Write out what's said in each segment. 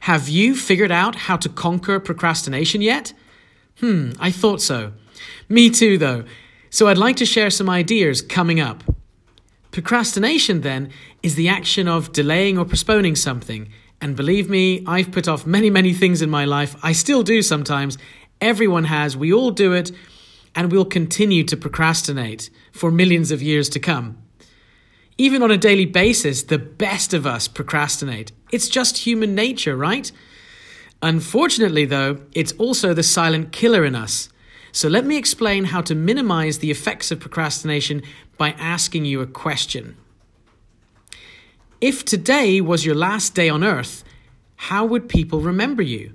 Have you figured out how to conquer procrastination yet? Hmm, I thought so. Me too, though. So I'd like to share some ideas coming up. Procrastination, then, is the action of delaying or postponing something. And believe me, I've put off many, many things in my life. I still do sometimes. Everyone has. We all do it. And we'll continue to procrastinate for millions of years to come. Even on a daily basis, the best of us procrastinate. It's just human nature, right? Unfortunately, though, it's also the silent killer in us. So let me explain how to minimize the effects of procrastination by asking you a question. If today was your last day on earth, how would people remember you?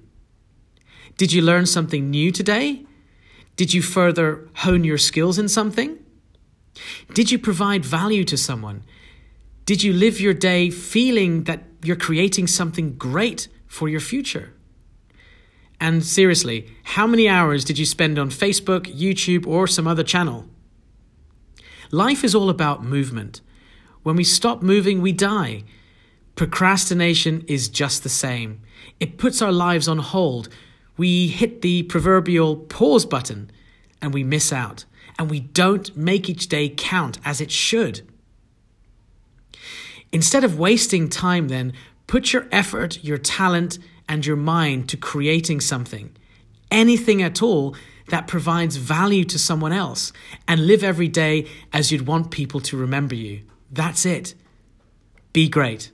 Did you learn something new today? Did you further hone your skills in something? Did you provide value to someone? Did you live your day feeling that you're creating something great for your future? And seriously, how many hours did you spend on Facebook, YouTube, or some other channel? Life is all about movement. When we stop moving, we die. Procrastination is just the same. It puts our lives on hold. We hit the proverbial pause button and we miss out. And we don't make each day count as it should. Instead of wasting time, then, put your effort, your talent, and your mind to creating something, anything at all that provides value to someone else, and live every day as you'd want people to remember you. That's it. Be great.